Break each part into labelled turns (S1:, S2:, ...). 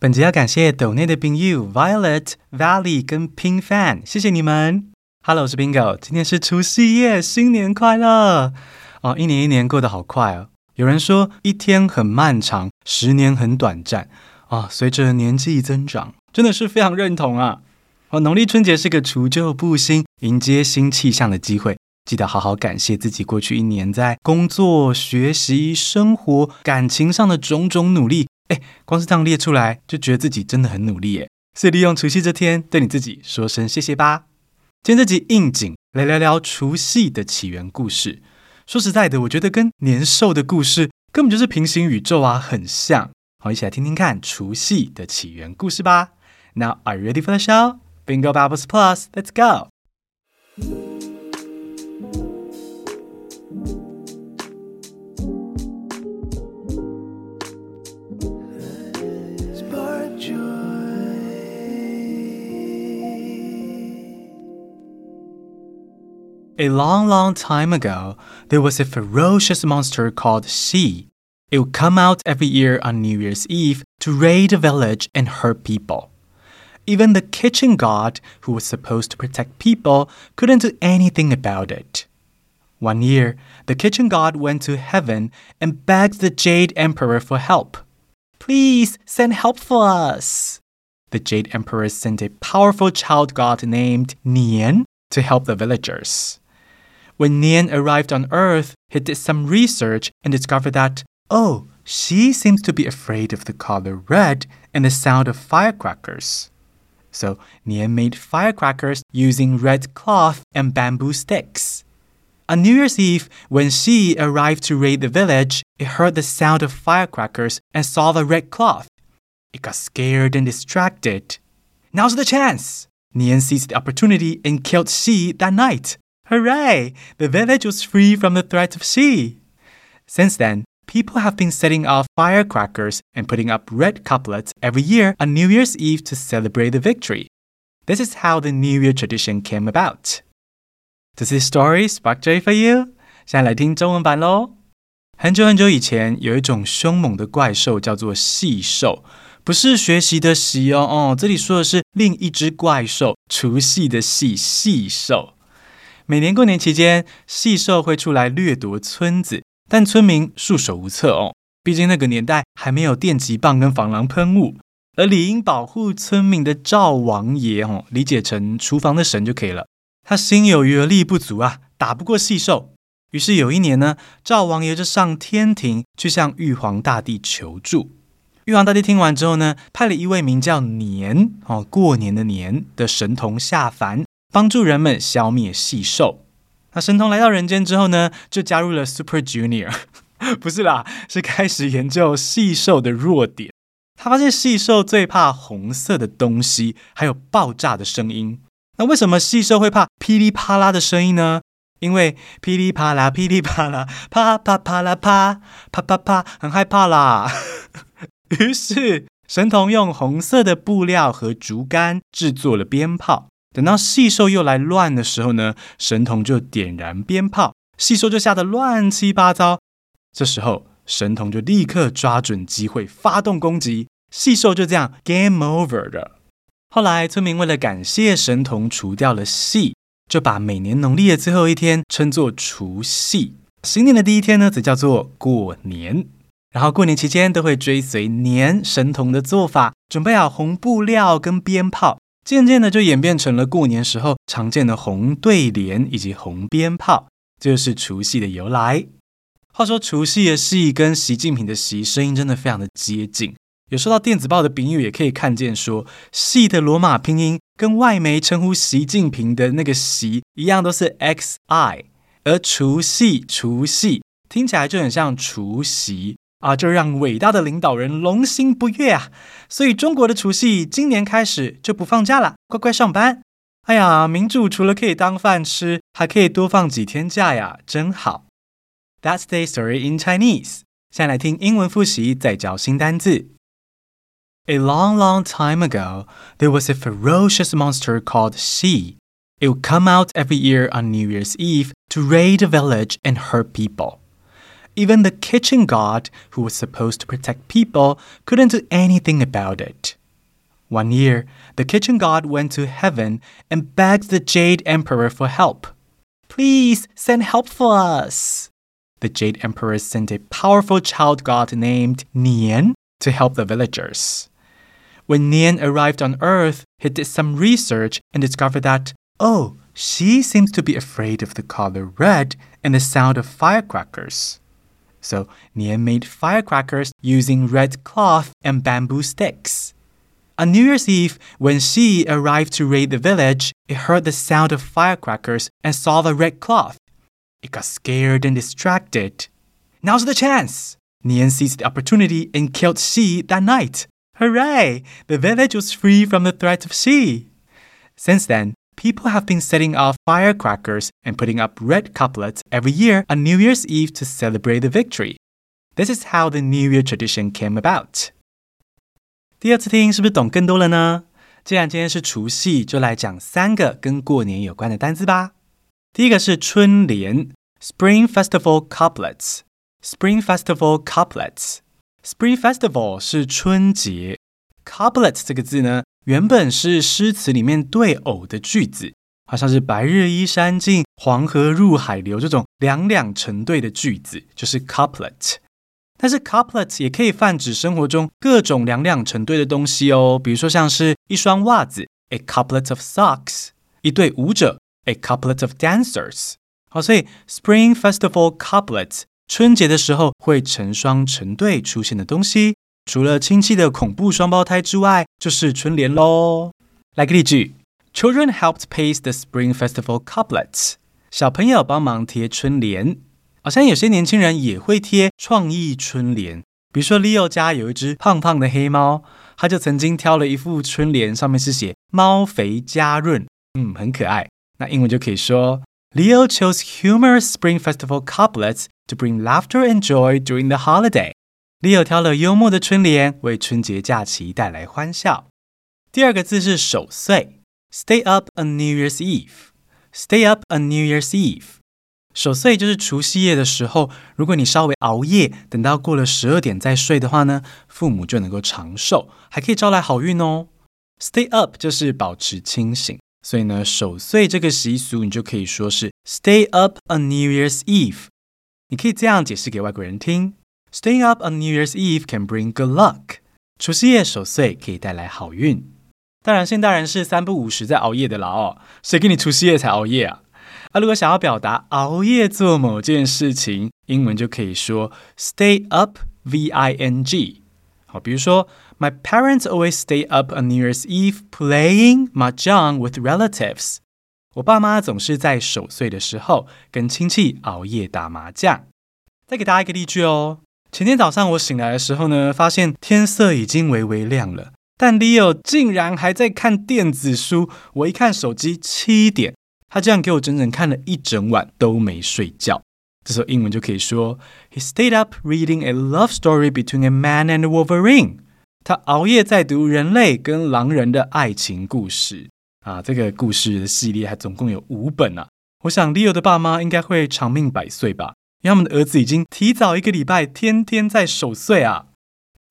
S1: 本集要感谢斗内的朋友 Violet、Valley 跟 Ping Fan，谢谢你们。Hello，我是 Bingo，今天是除夕夜，新年快乐！哦，一年一年过得好快哦。有人说一天很漫长，十年很短暂。啊、哦，随着年纪增长，真的是非常认同啊。哦，农历春节是个除旧布新、迎接新气象的机会，记得好好感谢自己过去一年在工作、学习、生活、感情上的种种努力。哎，光是这样列出来，就觉得自己真的很努力耶。所以利用除夕这天，对你自己说声谢谢吧。今天这集应景来聊聊除夕的起源故事。说实在的，我觉得跟年兽的故事根本就是平行宇宙啊，很像。好，一起来听听看除夕的起源故事吧。Now, are you ready for the show? Bingo Bubbles Plus, let's go. A long, long time ago, there was a ferocious monster called She. It would come out every year on New Year's Eve to raid a village and hurt people. Even the kitchen god, who was supposed to protect people, couldn't do anything about it. One year, the kitchen god went to heaven and begged the Jade Emperor for help. Please send help for us. The Jade Emperor sent a powerful child god named Nian to help the villagers. When Nian arrived on Earth, he did some research and discovered that, oh, she seems to be afraid of the color red and the sound of firecrackers. So Nian made firecrackers using red cloth and bamboo sticks. On New Year's Eve, when she arrived to raid the village, it heard the sound of firecrackers and saw the red cloth. It got scared and distracted. Now's the chance! Nian seized the opportunity and killed She that night. Hooray! The village was free from the threat of She. Since then, people have been setting off firecrackers and putting up red couplets every year on New Year's Eve to celebrate the victory. This is how the New Year tradition came about. Does this story spark joy for you? 现在来听中文版喽。很久很久以前，有一种凶猛的怪兽，叫做细兽，不是学习的习哦哦，这里说的是另一只怪兽，除夕的夕细兽。 每年过年期间，细兽会出来掠夺村子，但村民束手无策哦。毕竟那个年代还没有电击棒跟防狼喷雾，而理应保护村民的赵王爷哦，理解成厨房的神就可以了。他心有余而力不足啊，打不过细兽。于是有一年呢，赵王爷就上天庭去向玉皇大帝求助。玉皇大帝听完之后呢，派了一位名叫年哦，过年的年的神童下凡。帮助人们消灭细兽。那神童来到人间之后呢，就加入了 Super Junior，不是啦，是开始研究细兽的弱点。他发现细兽最怕红色的东西，还有爆炸的声音。那为什么细兽会怕噼里啪啦的声音呢？因为噼里啪啦，噼里啪啦，啪啪啪啦啪，啪啪啪，很害怕啦。于是神童用红色的布料和竹竿制作了鞭炮。等到细兽又来乱的时候呢，神童就点燃鞭炮，细兽就吓得乱七八糟。这时候，神童就立刻抓准机会发动攻击，细兽就这样 game over 了。后来，村民为了感谢神童除掉了细，就把每年农历的最后一天称作除夕，新年的第一天呢，则叫做过年。然后过年期间都会追随年神童的做法，准备好红布料跟鞭炮。渐渐的就演变成了过年时候常见的红对联以及红鞭炮，这就是除夕的由来。话说除夕的夕跟习近平的习声音真的非常的接近，有收到电子报的笔友也可以看见说，夕的罗马拼音跟外媒称呼习近平的那个习一样，都是 xi，而除夕除夕听起来就很像除夕。啊，就让伟大的领导人龙心不悦啊！所以中国的除夕今年开始就不放假了，乖乖上班。哎呀，民主除了可以当饭吃，还可以多放几天假呀，真好。That's the story in Chinese。现在来听英文复习，再教新单字。A long, long time ago, there was a ferocious monster called She. It would come out every year on New Year's Eve to raid a village and hurt people. Even the kitchen god, who was supposed to protect people, couldn't do anything about it. One year, the kitchen god went to heaven and begged the Jade Emperor for help. Please send help for us. The Jade Emperor sent a powerful child god named Nian to help the villagers. When Nian arrived on Earth, he did some research and discovered that, oh, she seems to be afraid of the color red and the sound of firecrackers. So Nian made firecrackers using red cloth and bamboo sticks. On New Year's Eve, when she arrived to raid the village, it heard the sound of firecrackers and saw the red cloth. It got scared and distracted. Now's the chance! Nian seized the opportunity and killed Xi that night. Hooray! The village was free from the threat of Xi. Since then, people have been setting off firecrackers and putting up red couplets every year on New Year's Eve to celebrate the victory. This is how the New Year tradition came about. 第二次听是不是懂更多了呢？既然今天是除夕，就来讲三个跟过年有关的单字吧。第一个是春联 （Spring Festival Couplets）。Spring Festival Couplets。Spring Festival 是春节。Couplet 这个字呢， 原本是诗词里面对偶的句子，好像是“白日依山尽，黄河入海流”这种两两成对的句子，就是 couplet。但是 couplet 也可以泛指生活中各种两两成对的东西哦，比如说像是一双袜子，a couplet of socks；一对舞者，a couplet of dancers。好，所以 Spring Festival couplet 春节的时候会成双成对出现的东西，除了亲戚的恐怖双胞胎之外，就是春联喽。来个例句：Children helped paste the Spring Festival couplets。小朋友帮忙贴春联。好像有些年轻人也会贴创意春联，比如说 Leo 家有一只胖胖的黑猫，他就曾经挑了一副春联，上面是写“猫肥家润”，嗯，很可爱。那英文就可以说：Leo chose humorous Spring Festival couplets to bring laughter and joy during the holiday. Leo 挑了幽默的春联，为春节假期带来欢笑。第二个字是守岁，Stay up on New Year's Eve. Stay up on New Year's Eve. 守岁就是除夕夜的时候，如果你稍微熬夜，等到过了十二点再睡的话呢，父母就能够长寿，还可以招来好运哦。Stay up 就是保持清醒，所以呢，守岁这个习俗你就可以说是 Stay up on New Year's Eve。你可以这样解释给外国人听：Staying up on New Year's Eve can bring good luck。除夕夜守岁可以带来好运。当然，现代人是三不五时在熬夜的啦哦，谁跟你除夕夜才熬夜啊？啊，如果想要表达熬夜做某件事情，英文就可以说 stay up v i n g。好，比如说，My parents always stay up on New Year's Eve playing mahjong with relatives。我爸妈总是在守岁的时候跟亲戚熬夜打麻将。再给大家一个例句哦。前天早上我醒来的时候呢，发现天色已经微微亮了，但 Leo 竟然还在看电子书。我一看手机，七点。他这样给我整整看了一整晚都没睡觉，这时候英文就可以说：He stayed up reading a love story between a man and a wolverine。他熬夜在读人类跟狼人的爱情故事啊，这个故事的系列还总共有五本啊。我想 Leo 的爸妈应该会长命百岁吧，因为他们的儿子已经提早一个礼拜天天在守岁啊。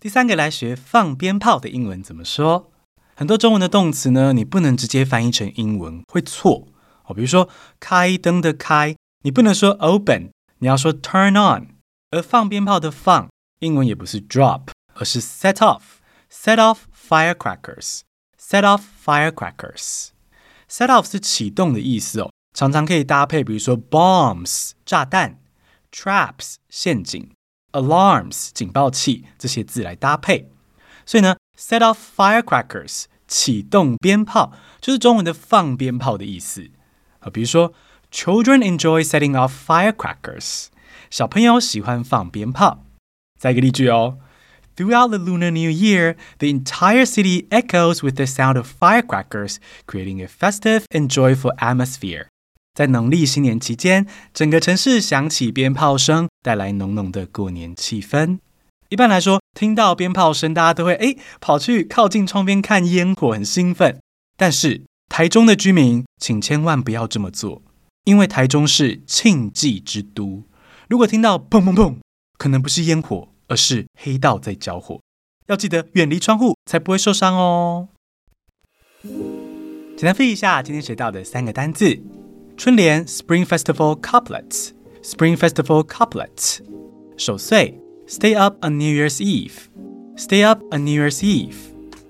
S1: 第三个来学放鞭炮的英文怎么说？很多中文的动词呢，你不能直接翻译成英文，会错。哦，比如说开灯的开，你不能说 open，你要说 turn on。而放鞭炮的放，英文也不是 drop，而是 set off。set off firecrackers。set off firecrackers。set off 是启动的意思哦，常常可以搭配，比如说 bombs 炸弹 ，traps 陷阱，alarms 警报器这些字来搭配。所以呢，set off firecrackers 启动鞭炮，就是中文的放鞭炮的意思。比如说，Children enjoy setting off firecrackers。小朋友喜欢放鞭炮。再一个例句哦，Throughout the Lunar New Year, the entire city echoes with the sound of firecrackers, creating a festive and joyful atmosphere。 在农历新年期间，整个城市响起鞭炮声，带来浓浓的过年气氛。一般来说，听到鞭炮声，大家都会哎跑去靠近窗边看烟火，很兴奋。但是台中的居民，请千万不要这么做，因为台中是庆忌之都。如果听到砰砰砰，可能不是烟火，而是黑道在交火。要记得远离窗户，才不会受伤哦。简单复习一下今天学到的三个单字：春联 （Spring Festival Couplets），Spring Festival Couplets；守岁 （Stay up on New Year's Eve），Stay up on New Year's Eve；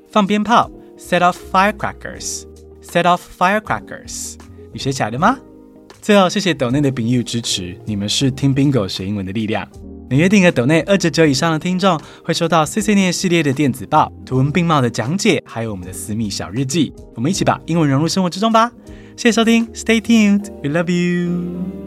S1: 放鞭炮 （Set off firecrackers），Set off firecrackers。你学起来了吗？最后，谢谢抖内的朋友支持，你们是听 Bingo 学英文的力量。每月订阅抖内二九九以上的听众，会收到碎碎念系列的电子报、图文并茂的讲解，还有我们的私密小日记。我们一起把英文融入生活之中吧！谢谢收听，Stay tuned，we love you。